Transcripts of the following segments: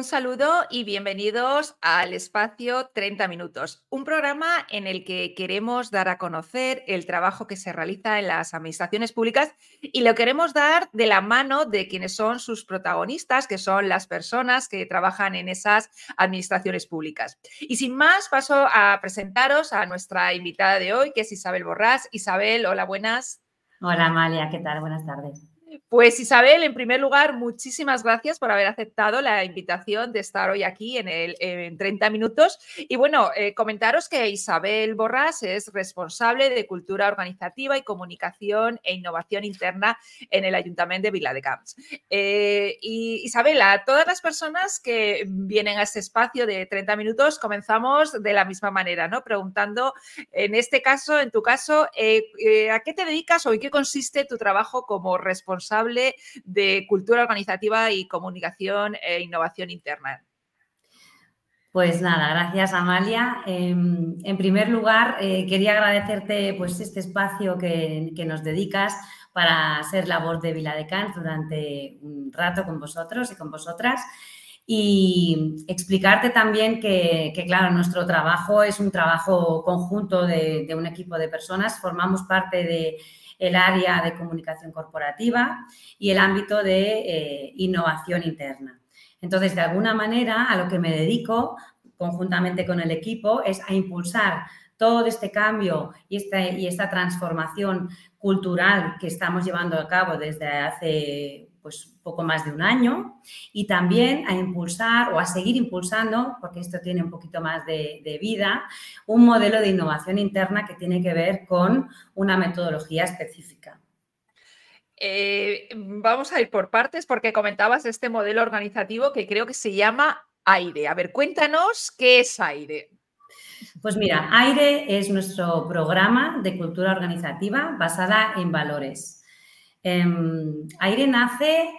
Un saludo y bienvenidos al espacio 30 minutos, un programa en el que queremos dar a conocer el trabajo que se realiza en las administraciones públicas y lo queremos dar de la mano de quienes son sus protagonistas, que son las personas que trabajan en esas administraciones públicas. Y sin más, paso a presentaros a nuestra invitada de hoy, que es Isabel Borrás. Isabel, hola, buenas. Hola, Amalia, ¿qué tal? Buenas tardes. Pues Isabel, en primer lugar, muchísimas gracias por haber aceptado la invitación de estar hoy aquí en, el, en 30 minutos. Y bueno, eh, comentaros que Isabel Borrás es responsable de Cultura Organizativa y Comunicación e Innovación Interna en el Ayuntamiento de Viladecans. Eh, y Isabel, a todas las personas que vienen a este espacio de 30 minutos, comenzamos de la misma manera, ¿no? Preguntando, en este caso, en tu caso, eh, ¿a qué te dedicas o en qué consiste tu trabajo como responsable? Responsable de cultura organizativa y comunicación e innovación interna. Pues nada, gracias Amalia. Em, en primer lugar, eh, quería agradecerte pues, este espacio que, nos dedicas para ser la voz de Viladecans durante un rato con vosotros y con vosotras y explicarte también que, claro, nuestro trabajo es un trabajo conjunto de, un equipo de personas. Formamos parte de el área de comunicación corporativa y el ámbito de eh, innovación interna. Entonces, de alguna manera, a lo que me dedico conjuntamente con el equipo es a impulsar todo este cambio y y esta transformación cultural que estamos llevando a cabo desde hace pues poco más de un año y también a impulsar o a seguir impulsando, porque esto tiene un poquito más de, vida, un modelo de innovación interna que tiene que ver con una metodología específica. Eh, vamos a ir por partes porque comentabas este modelo organizativo que creo que se llama AIRE. A ver, cuéntanos qué es AIRE. Pues mira, AIRE es nuestro programa de cultura organizativa basada en valores. Em, Aire nace,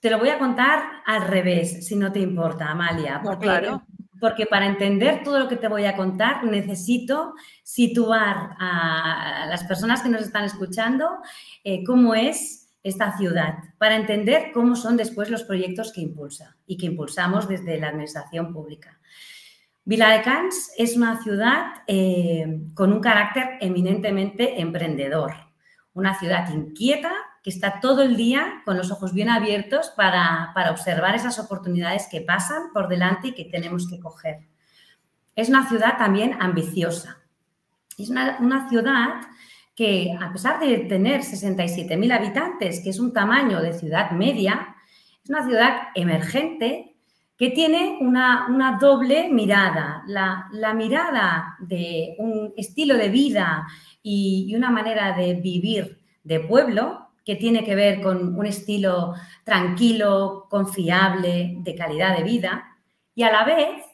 te lo voy a contar al revés, si no te importa, Amalia. Porque, claro. porque para entender todo lo que te voy a contar necesito situar a las personas que nos están escuchando eh, cómo es esta ciudad, para entender cómo son después los proyectos que impulsa y que impulsamos desde la Administración Pública. Viladecans es una ciudad eh, con un carácter eminentemente emprendedor una ciudad inquieta que está todo el día con los ojos bien abiertos para, observar esas oportunidades que pasan por delante y que tenemos que coger. Es una ciudad también ambiciosa. Es una, ciudad que, a pesar de tener 67.000 habitantes, que es un tamaño de ciudad media, es una ciudad emergente que tiene una, doble mirada. La, la mirada de un estilo de vida y, una manera de vivir de pueblo que tiene que ver con un estilo tranquilo, confiable, de calidad de vida y a la vez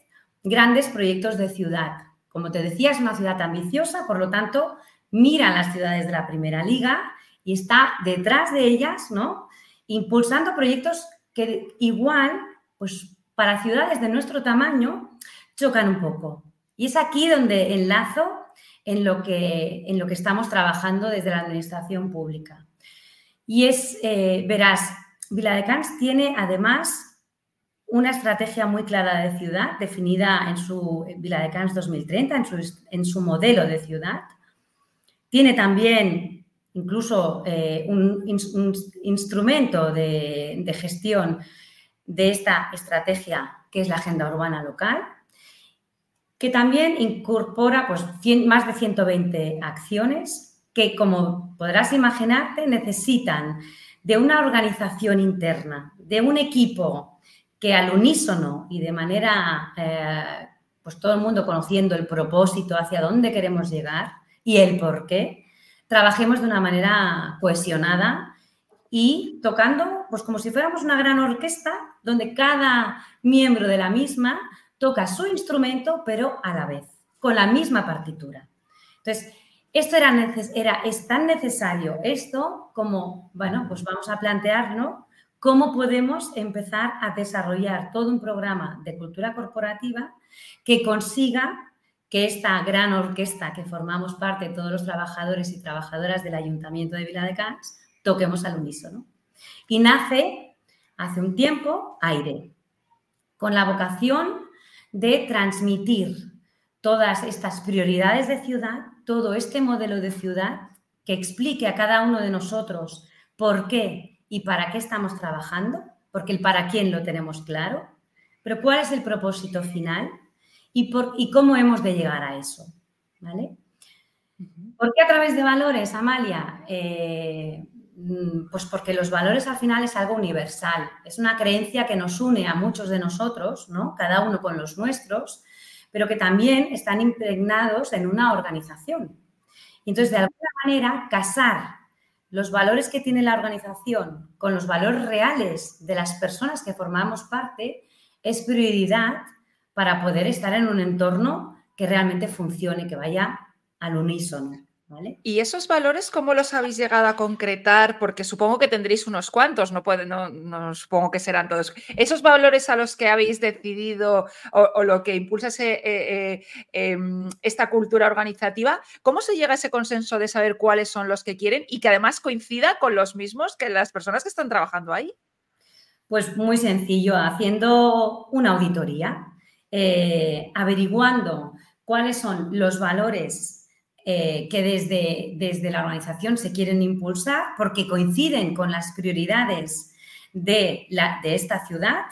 grandes proyectos de ciudad. Como te decía, es una ciudad ambiciosa, por lo tanto, mira las ciudades de la primera liga y está detrás de ellas, ¿no? Impulsando proyectos que igual, pues para ciudades de nuestro tamaño, chocan un poco. Y es aquí donde enlazo en lo que, en lo que estamos trabajando desde la administración pública. Y es, eh, verás, Viladecans tiene además una estrategia muy clara de ciudad, definida en su Viladecans 2030, en su, en su modelo de ciudad. Tiene también incluso eh, un, instrumento de, de gestión de esta estrategia, que es la agenda urbana local, que también incorpora pues, más de 120 acciones que, como podrás imaginarte, necesitan de una organización interna, de un equipo que al unísono y de manera, eh, pues todo el mundo conociendo el propósito, hacia dónde queremos llegar y el por qué, trabajemos de una manera cohesionada y tocando, pues como si fuéramos una gran orquesta, donde cada miembro de la misma toca su instrumento, pero a la vez, con la misma partitura. Entonces, esto era, era, es tan necesario esto como, bueno, pues vamos a plantearnos cómo podemos empezar a desarrollar todo un programa de cultura corporativa que consiga que esta gran orquesta que formamos parte todos los trabajadores y trabajadoras del Ayuntamiento de Vila de Cans toquemos al unísono. Y nace hace un tiempo Aire, con la vocación de transmitir todas estas prioridades de ciudad, todo este modelo de ciudad que explique a cada uno de nosotros por qué y para qué estamos trabajando, porque el para quién lo tenemos claro, pero cuál es el propósito final y, por, y cómo hemos de llegar a eso. ¿vale? ¿Por qué a través de valores, Amalia? Eh, pues porque los valores al final es algo universal, es una creencia que nos une a muchos de nosotros, ¿no? cada uno con los nuestros, pero que también están impregnados en una organización. Entonces, de alguna manera, casar los valores que tiene la organización con los valores reales de las personas que formamos parte es prioridad para poder estar en un entorno que realmente funcione, que vaya al unísono. ¿Y esos valores cómo los habéis llegado a concretar? Porque supongo que tendréis unos cuantos, no, puede, no, supongo que serán todos. ¿Esos valores a los que habéis decidido o, lo que impulsa eh, eh, em, esta cultura organizativa, cómo se llega a ese consenso de saber cuáles son los que quieren y que además coincida con los mismos que las personas que están trabajando ahí? Pues muy sencillo, haciendo una auditoría, eh, averiguando cuáles son los valores eh, que desde, desde la organización se quieren impulsar porque coinciden con las prioridades de, la, de esta ciudad,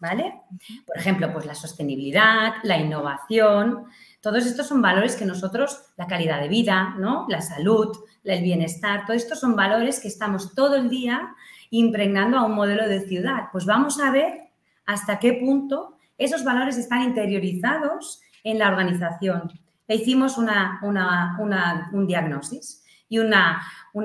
¿vale? Por ejemplo, pues la sostenibilidad, la innovación, todos estos son valores que nosotros, la calidad de vida, ¿no? La salud, el bienestar, todos estos son valores que estamos todo el día impregnando a un modelo de ciudad. Pues vamos a ver hasta qué punto esos valores están interiorizados en la organización e hicimos un diagnóstico y un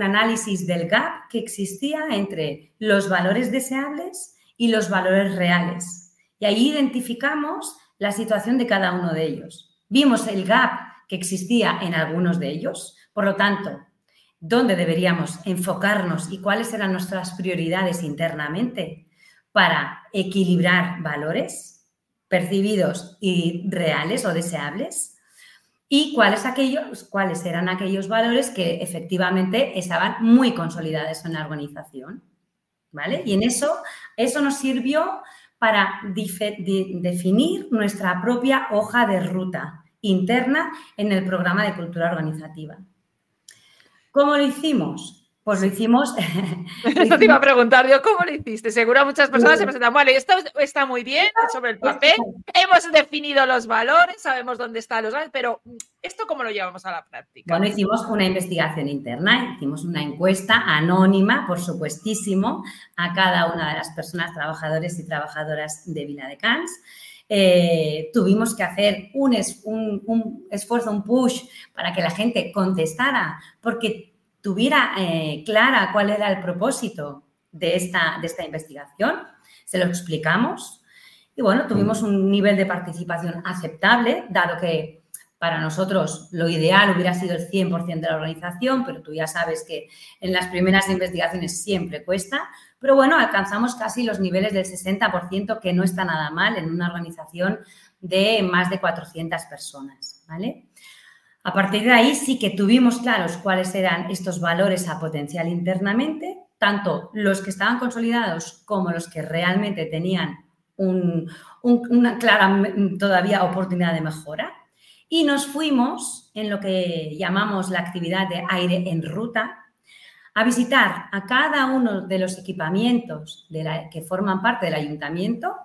análisis del gap que existía entre los valores deseables y los valores reales. Y ahí identificamos la situación de cada uno de ellos. Vimos el gap que existía en algunos de ellos, por lo tanto, dónde deberíamos enfocarnos y cuáles eran nuestras prioridades internamente para equilibrar valores percibidos y reales o deseables y cuáles, aquellos, cuáles eran aquellos valores que efectivamente estaban muy consolidados en la organización. ¿Vale? Y en eso, eso nos sirvió para definir nuestra propia hoja de ruta interna en el programa de cultura organizativa. ¿Cómo lo hicimos? Pues lo hicimos. Esto te iba a preguntar yo, ¿cómo lo hiciste? Seguro muchas personas se presentan, bueno, esto está muy bien sobre el papel, hemos definido los valores, sabemos dónde están los valores, pero ¿esto cómo lo llevamos a la práctica? Bueno, hicimos una investigación interna, hicimos una encuesta anónima, por supuestísimo, a cada una de las personas, trabajadores y trabajadoras de Vila de Cans. Eh, tuvimos que hacer un, un, un esfuerzo, un push para que la gente contestara, porque tuviera eh, clara cuál era el propósito de esta, de esta investigación, se lo explicamos y bueno, tuvimos un nivel de participación aceptable, dado que para nosotros lo ideal hubiera sido el 100% de la organización, pero tú ya sabes que en las primeras investigaciones siempre cuesta, pero bueno, alcanzamos casi los niveles del 60%, que no está nada mal en una organización de más de 400 personas, ¿vale? A partir de ahí sí que tuvimos claros cuáles eran estos valores a potencial internamente, tanto los que estaban consolidados como los que realmente tenían una clara todavía oportunidad de mejora. Y nos fuimos en lo que llamamos la actividad de aire en ruta a visitar a cada uno de los equipamientos que forman parte del ayuntamiento,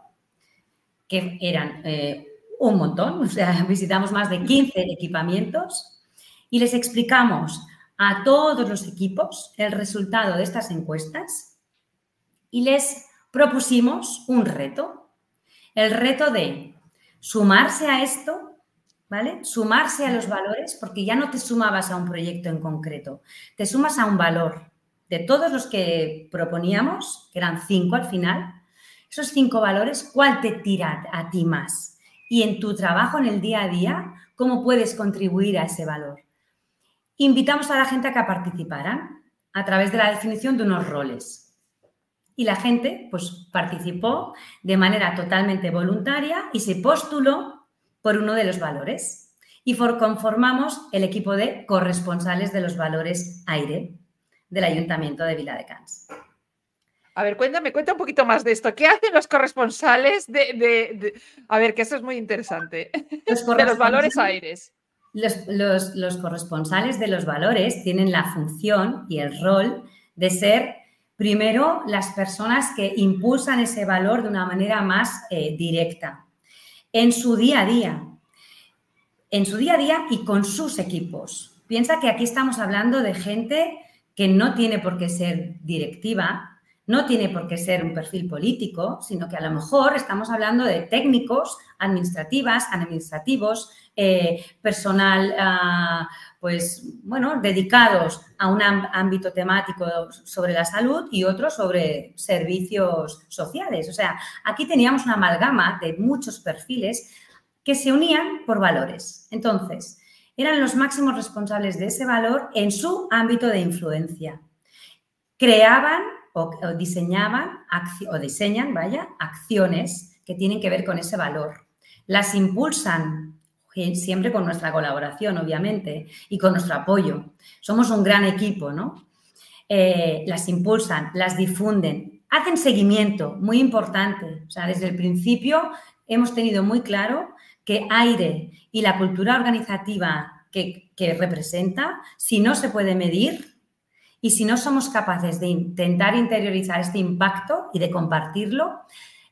que eran eh, un montón, o sea, visitamos más de 15 equipamientos y les explicamos a todos los equipos el resultado de estas encuestas y les propusimos un reto, el reto de sumarse a esto, ¿vale? Sumarse a los valores, porque ya no te sumabas a un proyecto en concreto, te sumas a un valor. De todos los que proponíamos, que eran cinco al final, esos cinco valores, ¿cuál te tira a ti más? Y en tu trabajo en el día a día, cómo puedes contribuir a ese valor. Invitamos a la gente a que participaran a través de la definición de unos roles. Y la gente pues, participó de manera totalmente voluntaria y se postuló por uno de los valores. Y conformamos el equipo de corresponsales de los valores aire del Ayuntamiento de Vila de Cans. A ver, cuéntame, cuenta un poquito más de esto. ¿Qué hacen los corresponsales de... A ver, que eso es muy interesante. Los de los valores aires. Los, los, corresponsales de los valores tienen la función y el rol de ser, primero, las personas que impulsan ese valor de una manera más eh, directa, en su día a día, en su día a día y con sus equipos. Piensa que aquí estamos hablando de gente que no tiene por qué ser directiva, no tiene por qué ser un perfil político, sino que a lo mejor estamos hablando de técnicos, administrativas, administrativos, eh, personal, ah, pues, bueno, dedicados a un ámbito temático sobre la salud y otro sobre servicios sociales. O sea, aquí teníamos una amalgama de muchos perfiles que se unían por valores. Entonces, eran los máximos responsables de ese valor en su ámbito de influencia. Creaban o, diseñaban o diseñan, vaya, acciones que tienen que ver con ese valor. Las impulsan siempre con nuestra colaboración, obviamente, y con nuestro apoyo. Somos un gran equipo, ¿no? Eh, las impulsan, las difunden, hacen seguimiento, muy importante. O sea, desde el principio hemos tenido muy claro que aire y la cultura organizativa que, que representa, si no se puede medir, y si no somos capaces de intentar interiorizar este impacto y de compartirlo,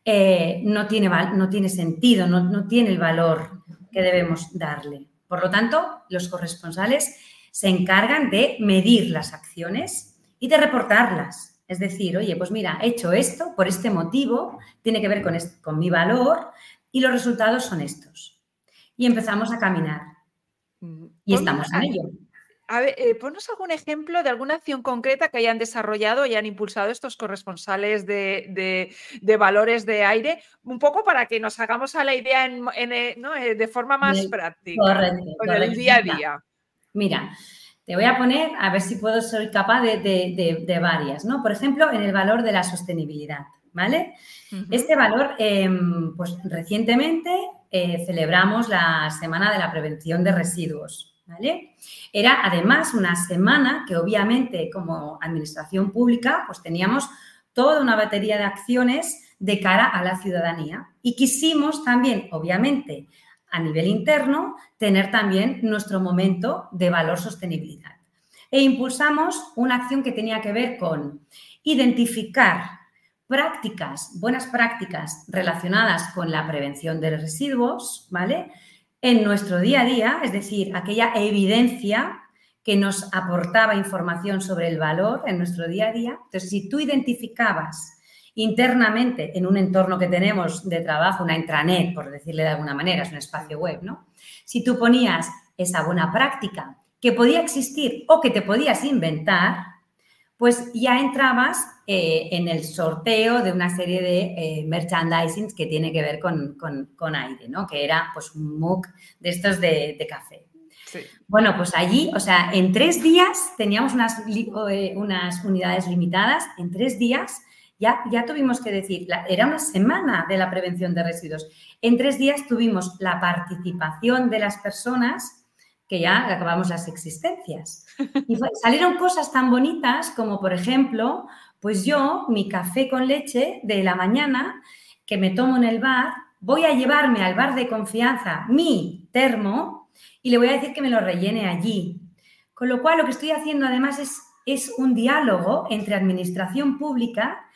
eh, no, tiene, no, tiene, sentido, no, no tiene el valor que debemos darle. Por lo tanto, los corresponsales se encargan de medir las acciones y de reportarlas. Es decir, oye, pues mira, he hecho esto por este motivo, tiene que ver con, con mi valor y los resultados son estos. Y empezamos a caminar. Mm, y estamos en ello. A ver, eh, ponos algún ejemplo de alguna acción concreta que hayan desarrollado y han impulsado estos corresponsales de, valores de aire, un poco para que nos hagamos a la idea eh, eh, de forma más práctica, correcto, con el día a día. Mira, te voy a poner, a ver si puedo ser capaz de, varias, ¿no? Por ejemplo, en el valor de la sostenibilidad, ¿vale? Este valor, em, pues recientemente celebramos la Semana de la Prevención de Residuos, ¿vale? Era además una semana que obviamente como administración pública pues teníamos toda una batería de acciones de cara a la ciudadanía y quisimos también, obviamente, a nivel interno, tener también nuestro momento de valor sostenibilidad. E impulsamos una acción que tenía que ver con identificar prácticas, buenas prácticas relacionadas con la prevención de residuos, ¿vale? En nuestro día a día, es decir, aquella evidencia que nos aportaba información sobre el valor en nuestro día a día. Entonces, si tú identificabas internamente en un entorno que tenemos de trabajo, una intranet, por decirle de alguna manera, es un espacio web, ¿no? Si tú ponías esa buena práctica que podía existir o que te podías inventar, pues ya entrabas eh, en el sorteo de una serie de eh, merchandising que tiene que ver con, aire, ¿no? Que era pues un MOOC de estos de, café. Bueno, pues allí, o sea, en tres días teníamos unas, eh, unas unidades limitadas, en tres días ya, ya tuvimos que decir, era una semana de la prevención de residuos. En tres días tuvimos la participación de las personas que ya acabamos las existencias. Y salieron cosas tan bonitas como, por ejemplo, pues yo, mi café con leche de la mañana que me tomo en el bar, voy a llevarme al bar de confianza mi termo y le voy a decir que me lo rellene allí. Con lo cual, lo que estoy haciendo además es, es un diálogo entre administración pública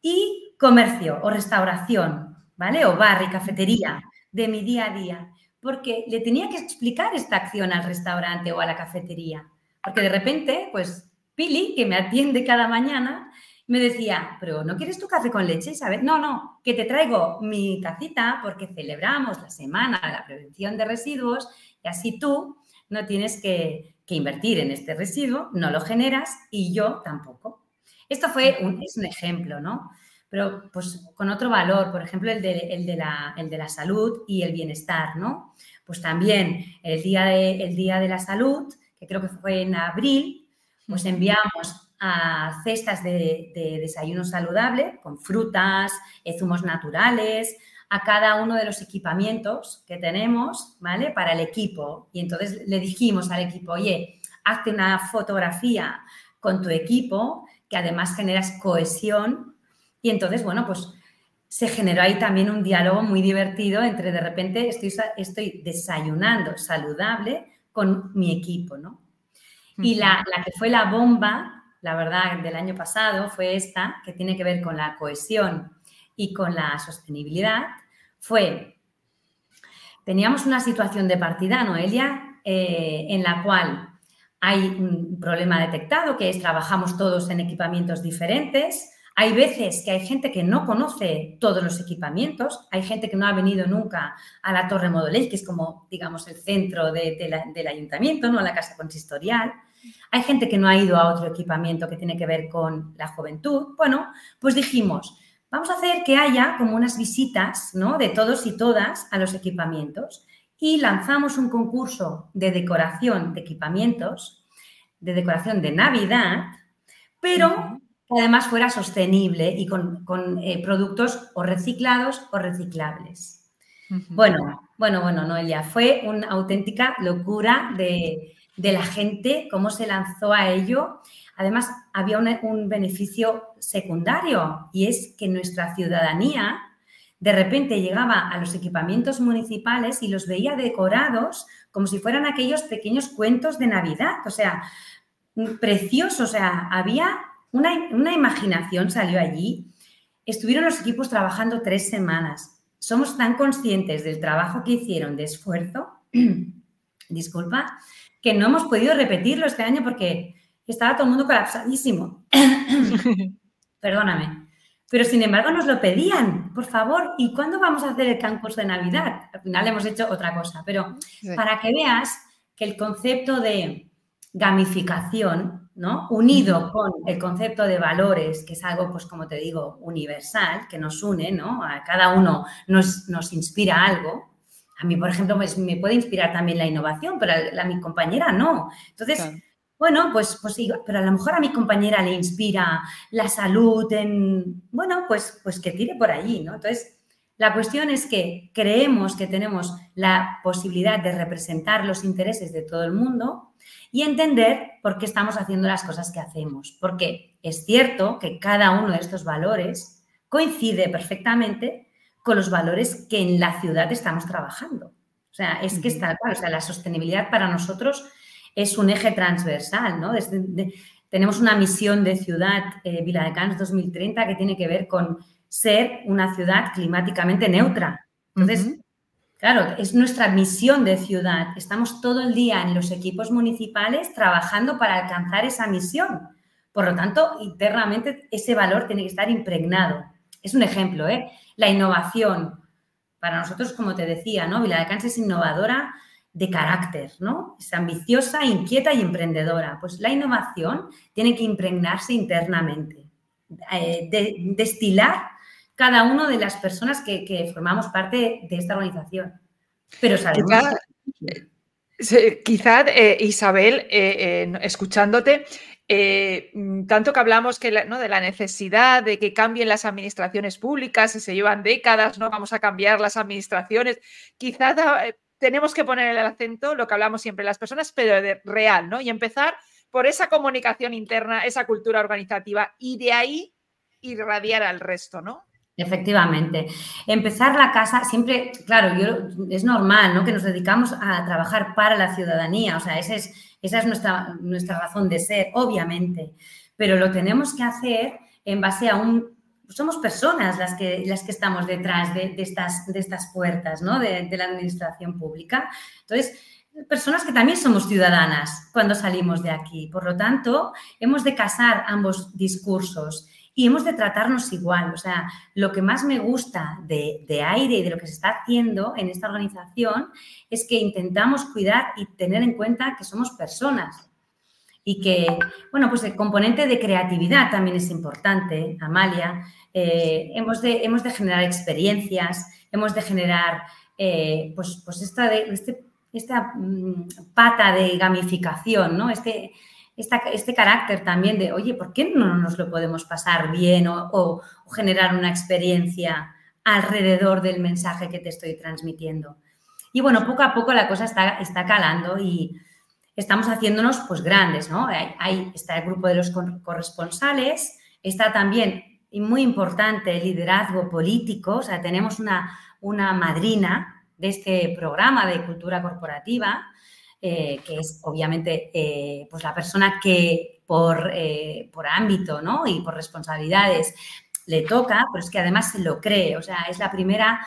y comercio o restauración, ¿vale? O bar y cafetería de mi día a día porque le tenía que explicar esta acción al restaurante o a la cafetería. Porque de repente, pues Pili, que me atiende cada mañana, me decía, pero ¿no quieres tu café con leche, sabes? No, no, que te traigo mi tacita porque celebramos la semana de la prevención de residuos y así tú no tienes que, invertir en este residuo, no lo generas y yo tampoco. Esto fue un, es un ejemplo, ¿no? Pero pues con otro valor, por ejemplo, el de, el de, la, el de la, salud y el bienestar, ¿no? Pues también el día, de, el día de la salud, que creo que fue en abril, pues enviamos a cestas de, desayuno saludable con frutas, zumos naturales, a cada uno de los equipamientos que tenemos, ¿vale? Para el equipo. Y entonces le dijimos al equipo, oye, hazte una fotografía con tu equipo, que además generas cohesión Y entonces, bueno, pues se generó ahí también un diálogo muy divertido entre de repente estoy, estoy desayunando saludable con mi equipo, ¿no? Y la, la, que fue la bomba, la verdad, del año pasado fue esta, que tiene que ver con la cohesión y con la sostenibilidad, fue, teníamos una situación de partida, Noelia, eh, en la cual hay un problema detectado, que es trabajamos todos en equipamientos diferentes, hay veces que hay gente que no conoce todos los equipamientos, hay gente que no ha venido nunca a la Torre Modoley, que es como, digamos, el centro del ayuntamiento, ¿no? A la casa consistorial. Hay gente que no ha ido a otro equipamiento que tiene que ver con la juventud. Bueno, pues dijimos, vamos a hacer que haya como unas visitas, ¿no? De todos y todas a los equipamientos y lanzamos un concurso de decoración de equipamientos, de decoración de Navidad, pero que además fuera sostenible y con, eh, productos o reciclados o reciclables. Bueno, bueno, bueno, Noelia, fue una auténtica locura de, la gente, cómo se lanzó a ello. Además, había un, beneficio secundario y es que nuestra ciudadanía de repente llegaba a los equipamientos municipales y los veía decorados como si fueran aquellos pequeños cuentos de Navidad. O sea, preciosos. O sea, había una, imaginación salió allí. Estuvieron los equipos trabajando tres semanas. Somos tan conscientes del trabajo que hicieron de esfuerzo, disculpa, que no hemos podido repetirlo este año porque estaba todo el mundo colapsadísimo. Perdóname. Pero sin embargo nos lo pedían, por favor, ¿y cuándo vamos a hacer el concurso de Navidad? Al final hemos hecho otra cosa, pero para que veas que el concepto de gamificación ¿no? Unido con el concepto de valores, que es algo, pues como te digo, universal, que nos une, ¿no? A cada uno nos, nos inspira algo. A mí, por ejemplo, pues, me puede inspirar también la innovación, pero a, mi compañera no. Entonces, bueno, pues, pues pero a lo mejor a mi compañera le inspira la salud en, bueno, pues, pues que tire por allí, ¿no? Entonces, la cuestión es que creemos que tenemos la posibilidad de representar los intereses de todo el mundo y entender por qué estamos haciendo las cosas que hacemos. Porque es cierto que cada uno de estos valores coincide perfectamente con los valores que en la ciudad estamos trabajando. O sea, es que está claro, o sea, la sostenibilidad para nosotros es un eje transversal, ¿no? tenemos una misión de ciudad eh, Vila de Cans 2030 que tiene que ver con ser una ciudad climáticamente neutra. Entonces, Claro, es nuestra misión de ciudad. Estamos todo el día en los equipos municipales trabajando para alcanzar esa misión. Por lo tanto, internamente ese valor tiene que estar impregnado. Es un ejemplo, ¿eh? La innovación. Para nosotros, como te decía, ¿no? Vila de es innovadora de carácter, ¿no? Es ambiciosa, inquieta y emprendedora. Pues la innovación tiene que impregnarse internamente, eh, destilar cada una de las personas que, formamos parte de esta organización. Pero sabemos... Quizás, eh, Isabel, eh, escuchándote, eh, tanto que hablamos que ¿no? de la necesidad de que cambien las administraciones públicas y se llevan décadas, no vamos a cambiar las administraciones, quizás tenemos que poner el acento, lo que hablamos siempre, las personas, pero de real, ¿no? Y empezar por esa comunicación interna, esa cultura organizativa y de ahí irradiar al resto, ¿no? Efectivamente. Empezar la casa, siempre, claro, yo, es normal, ¿no? Que nos dedicamos a trabajar para la ciudadanía, o sea, esa es, esa es nuestra, nuestra razón de ser, obviamente, pero lo tenemos que hacer en base a un... Somos personas las que, las que estamos detrás de, estas, de estas puertas, ¿no? De, de la administración pública. Entonces, personas que también somos ciudadanas cuando salimos de aquí. Por lo tanto, hemos de casar ambos discursos y hemos de tratarnos igual. O sea, lo que más me gusta de, aire y de lo que se está haciendo en esta organización es que intentamos cuidar y tener en cuenta que somos personas. Y que, bueno, pues el componente de creatividad también es importante, Amalia. Eh, hemos, de, hemos de generar experiencias, hemos de generar, eh, pues, pues esta, de, este, esta mm, pata de gamificación, ¿no? Este, este carácter también de, oye, ¿por qué no nos lo podemos pasar bien o, generar una experiencia alrededor del mensaje que te estoy transmitiendo? Y bueno, poco a poco la cosa está, está calando y estamos haciéndonos pues grandes, ¿no? Hay, está el grupo de los corresponsales, está también muy importante el liderazgo político, o sea, tenemos una, una madrina de este programa de cultura corporativa, eh, que es obviamente eh, pues la persona que por, eh, por ámbito ¿no? y por responsabilidades le toca, pero es que además se lo cree. O sea, es la primera,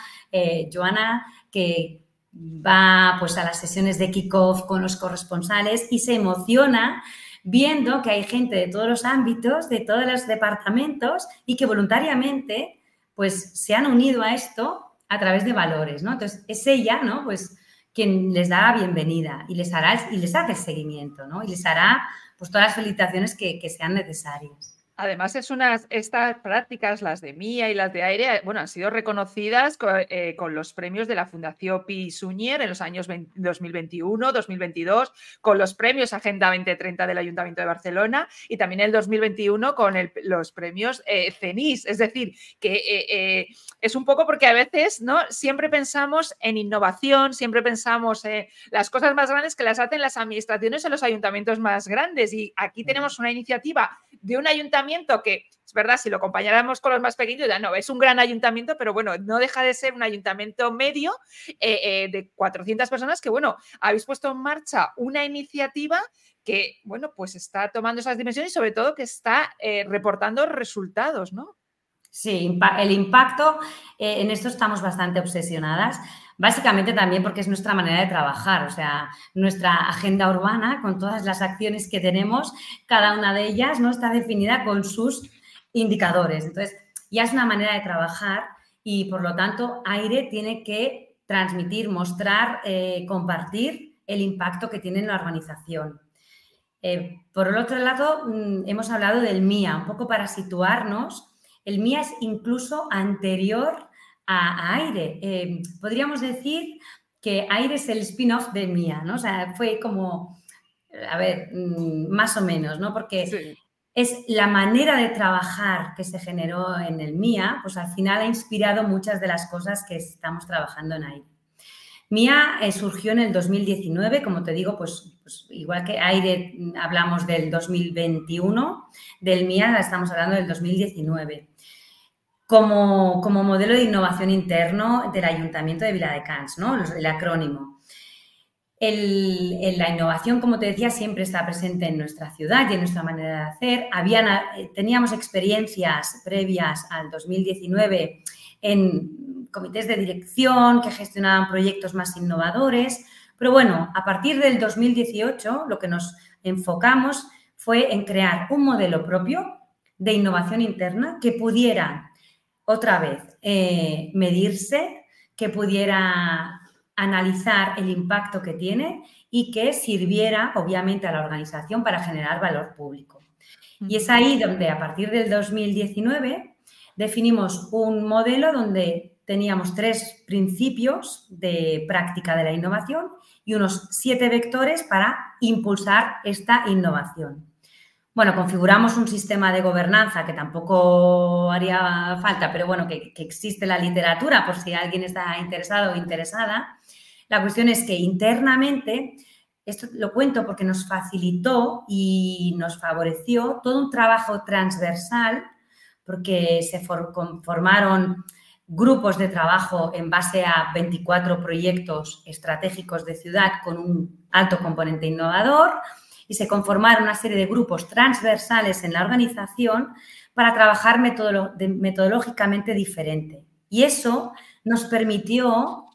Joana, que va pues a las sesiones de kickoff con los corresponsales y se emociona viendo que hay gente de todos los ámbitos, de todos los departamentos y que voluntariamente pues se han unido a esto a través de valores, ¿no? Entonces, es ella, ¿no? Pues quien les da la bienvenida y les hará y les hace el seguimiento, ¿no? Y les hará pues todas las felicitaciones que, que sean necesarias. Además, es unas, estas prácticas, las de Mía y las de Aire, bueno, han sido reconocidas eh, con, los premios de la Fundación Pi Suñer en los años 2021, 2022, con los premios Agenda 2030 del Ayuntamiento de Barcelona y también el 2021 con los premios eh, CENIS. Es decir, que eh, es un poco porque a veces ¿no? siempre pensamos en innovación, siempre pensamos en las cosas más grandes que las hacen las administraciones en los ayuntamientos más grandes. Y aquí tenemos una iniciativa de un ayuntamiento que, es verdad, si lo comparáramos con los más pequeños, ya no, es un gran ayuntamiento, pero bueno, no deja de ser un ayuntamiento medio eh, eh, de 400 personas que, bueno, habéis puesto en marcha una iniciativa que, bueno, pues está tomando esas dimensiones y sobre todo que está eh, reportando resultados, ¿no? Sí, el impacto, en esto estamos bastante obsesionadas. Básicamente también porque es nuestra manera de trabajar, o sea, nuestra agenda urbana con todas las acciones que tenemos, cada una de ellas no está definida con sus indicadores. Entonces, ya es una manera de trabajar y por lo tanto Aire tiene que transmitir, mostrar, eh, compartir el impacto que tiene en la organización. Eh, por el otro lado, mm, hemos hablado del MIA, un poco para situarnos. El MIA es incluso anterior a, Aire. Eh, podríamos decir que Aire es el spin-off de Mía, ¿no? O sea, fue como, a ver, mm, más o menos, ¿no? Porque es la manera de trabajar que se generó en el Mía, pues al final ha inspirado muchas de las cosas que estamos trabajando en Aire. Mía eh, surgió en el 2019, como te digo, pues, pues, igual que Aire mm, hablamos del 2021, del Mía estamos hablando del 2019 como, modelo de innovación interno del Ayuntamiento de Viladecans, ¿no? el acrónimo. la innovación, como te decía, siempre está presente en nuestra ciudad y en nuestra manera de hacer. Habían, eh, teníamos experiencias previas al 2019 en comités de dirección que gestionaban proyectos más innovadores, pero bueno, a partir del 2018 lo que nos enfocamos fue en crear un modelo propio de innovación interna que pudiera otra vez, eh, medirse, que pudiera analizar el impacto que tiene y que sirviera, obviamente, a la organización para generar valor público. Y es ahí donde, a partir del 2019, definimos un modelo donde teníamos tres principios de práctica de la innovación y unos siete vectores para impulsar esta innovación. Bueno, configuramos un sistema de gobernanza que tampoco haría falta, pero bueno, que, existe la literatura por si alguien está interesado o interesada. La cuestión es que internamente, esto lo cuento porque nos facilitó y nos favoreció todo un trabajo transversal, porque se formaron grupos de trabajo en base a 24 proyectos estratégicos de ciudad con un alto componente innovador y se conformaron una serie de grupos transversales en la organización para trabajar metodológicamente diferente. Y eso nos permitió,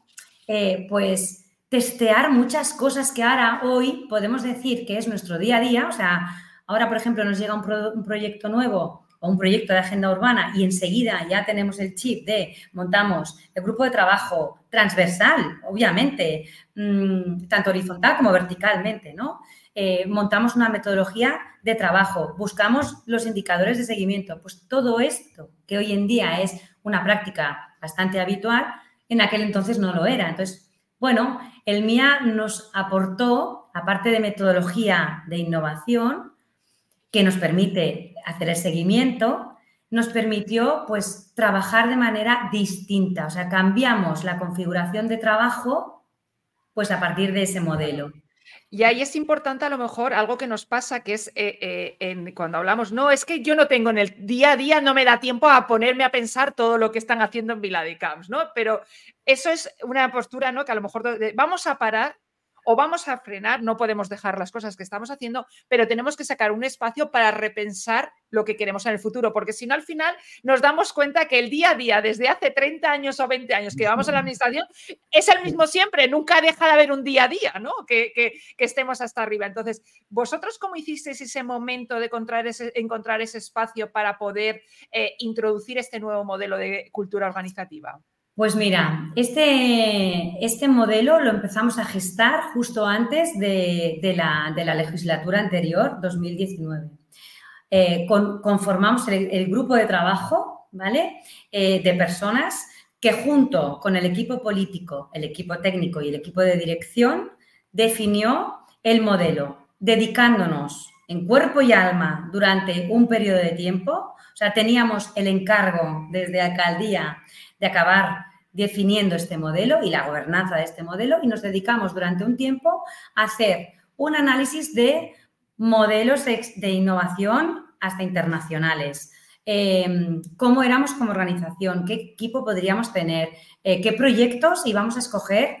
eh, pues, testear muchas cosas que ahora, hoy, podemos decir que es nuestro día a día. O sea, ahora, por ejemplo, nos llega un, proyecto nuevo o un proyecto de agenda urbana y enseguida ya tenemos el chip de montamos el grupo de trabajo transversal, obviamente, mm, tanto horizontal como verticalmente, ¿no? Eh, montamos una metodología de trabajo, buscamos los indicadores de seguimiento. Pues todo esto, que hoy en día es una práctica bastante habitual, en aquel entonces no lo era. Entonces, bueno, el MIA nos aportó, aparte de metodología de innovación, que nos permite hacer el seguimiento, nos permitió pues trabajar de manera distinta, o sea, cambiamos la configuración de trabajo pues a partir de ese modelo. Y ahí es importante a lo mejor algo que nos pasa, que es eh, eh, cuando hablamos, no, es que yo no tengo en el día a día, no me da tiempo a ponerme a pensar todo lo que están haciendo en Vila de Camps, ¿no? Pero eso es una postura, ¿no? Que a lo mejor vamos a parar o vamos a frenar, no podemos dejar las cosas que estamos haciendo, pero tenemos que sacar un espacio para repensar lo que queremos en el futuro, porque si no, al final nos damos cuenta que el día a día, desde hace 30 años o 20 años que vamos a la administración, es el mismo siempre, nunca deja de haber un día a día, ¿no? Que, estemos hasta arriba. Entonces, ¿vosotros cómo hicisteis ese momento de encontrar ese, encontrar ese espacio para poder eh, introducir este nuevo modelo de cultura organizativa? Pues mira, este, este modelo lo empezamos a gestar justo antes de, la, legislatura anterior, 2019. Eh, conformamos el, grupo de trabajo, ¿vale? Eh, de personas que junto con el equipo político, el equipo técnico y el equipo de dirección definió el modelo, dedicándonos en cuerpo y alma durante un periodo de tiempo. O sea, teníamos el encargo desde alcaldía de acabar definiendo este modelo y la gobernanza de este modelo y nos dedicamos durante un tiempo a hacer un análisis de modelos de, innovación hasta internacionales. Em, cómo éramos como organización, qué equipo podríamos tener, eh, qué proyectos íbamos a escoger.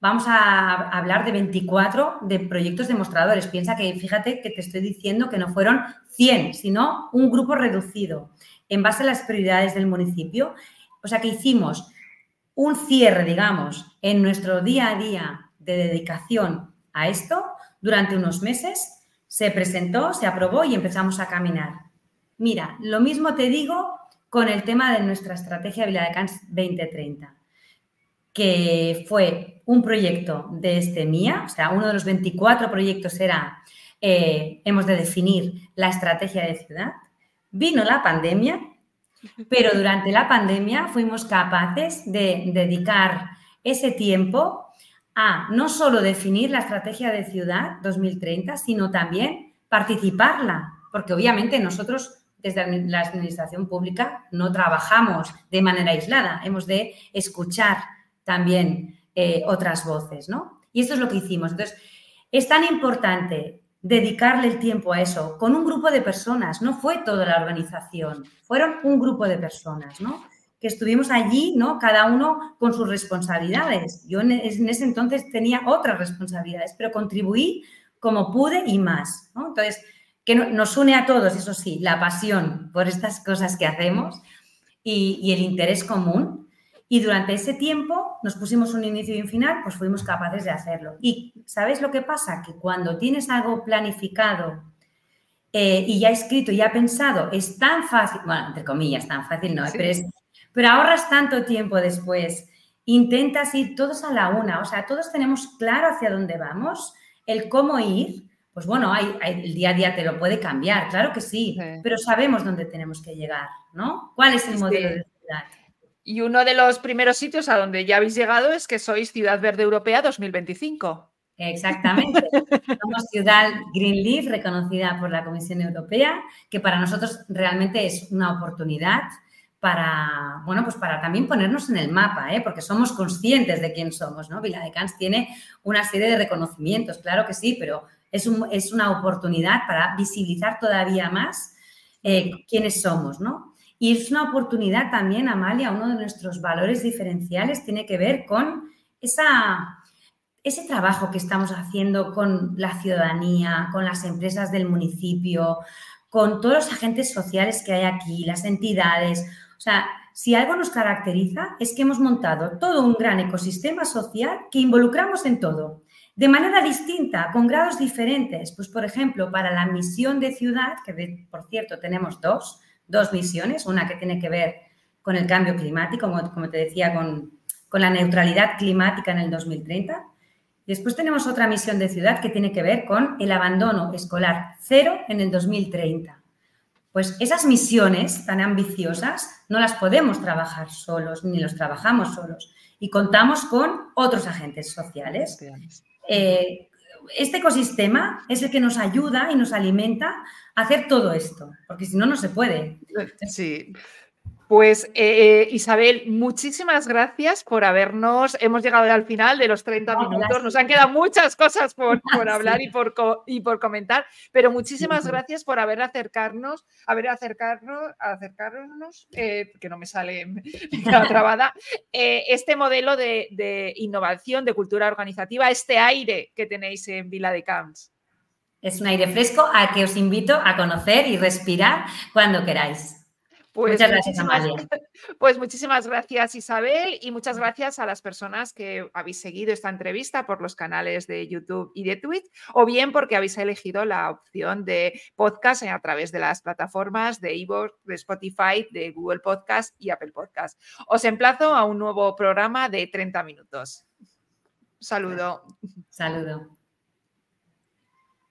Vamos a hablar de 24 de proyectos demostradores. Piensa que, fíjate que te estoy diciendo que no fueron 100, sino un grupo reducido en base a las prioridades del municipio o sea que hicimos un cierre, digamos, en nuestro día a día de dedicación a esto durante unos meses. Se presentó, se aprobó y empezamos a caminar. Mira, lo mismo te digo con el tema de nuestra estrategia Cans 2030, que fue un proyecto de este MIA, o sea, uno de los 24 proyectos era, eh, hemos de definir la estrategia de ciudad. Vino la pandemia pero durante la pandemia fuimos capaces de dedicar ese tiempo a no solo definir la estrategia de ciudad 2030, sino también participarla, porque obviamente nosotros desde la administración pública no trabajamos de manera aislada, hemos de escuchar también eh, otras voces, ¿no? Y esto es lo que hicimos. Entonces, es tan importante dedicarle el tiempo a eso con un grupo de personas, no fue toda la organización, fueron un grupo de personas, ¿no? Que estuvimos allí, ¿no? Cada uno con sus responsabilidades. Yo en ese entonces tenía otras responsabilidades, pero contribuí como pude y más, ¿no? Entonces, que nos une a todos, eso sí, la pasión por estas cosas que hacemos y, y el interés común y durante ese tiempo nos pusimos un inicio y un final, pues fuimos capaces de hacerlo. Y ¿sabéis lo que pasa? Que cuando tienes algo planificado eh, y ya escrito, ya pensado, es tan fácil, bueno, entre comillas, tan fácil no, pero, pero ahorras tanto tiempo después. Intentas ir todos a la una, o sea, todos tenemos claro hacia dónde vamos, el cómo ir, pues bueno, hay, el día a día te lo puede cambiar, claro que sí, pero sabemos dónde tenemos que llegar, ¿no? ¿Cuál es el modelo de ciudad? Y uno de los primeros sitios a donde ya habéis llegado es que sois Ciudad Verde Europea 2025. Exactamente. Somos Ciudad Green Leaf, reconocida por la Comisión Europea, que para nosotros realmente es una oportunidad para, bueno, pues para también ponernos en el mapa, ¿eh? porque somos conscientes de quién somos, ¿no? Vila de Cans tiene una serie de reconocimientos, claro que sí, pero es, es una oportunidad para visibilizar todavía más eh, quiénes somos, ¿no? Y es una oportunidad también, Amalia, uno de nuestros valores diferenciales tiene que ver con esa, ese trabajo que estamos haciendo con la ciudadanía, con las empresas del municipio, con todos los agentes sociales que hay aquí, las entidades. O sea, si algo nos caracteriza es que hemos montado todo un gran ecosistema social que involucramos en todo, de manera distinta, con grados diferentes. Pues, por ejemplo, para la misión de ciudad, que por cierto tenemos dos, dos misiones, una que tiene que ver con el cambio climático, como, te decía, con, la neutralidad climática en el 2030. Después tenemos otra misión de ciudad que tiene que ver con el abandono escolar cero en el 2030. Pues esas misiones tan ambiciosas no las podemos trabajar solos, ni los trabajamos solos. Y contamos con otros agentes sociales. Eh, este ecosistema es el que nos ayuda y nos alimenta a hacer todo esto, porque si no, no se puede. Sí. Pues eh, Isabel, muchísimas gracias por habernos, hemos llegado al final de los 30 minutos, nos han quedado muchas cosas por, hablar y, por, y por comentar, pero muchísimas gracias por haber acercarnos, haber acercarnos, acercarnos, eh, que no me sale la trabada, eh, este modelo de, de innovación, de cultura organizativa, este aire que tenéis en Vila de Camps. Es un aire fresco a que os invito a conocer y respirar cuando queráis. Pues muchas gracias, Amalia. Pues muchísimas gracias, Isabel, y muchas gracias a las personas que habéis seguido esta entrevista por los canales de YouTube y de Twitch, o bien porque habéis elegido la opción de podcast a través de las plataformas de Evox, de Spotify, de Google Podcast y Apple Podcast. Os emplazo a un nuevo programa de 30 minutos. Saludo. Saludo.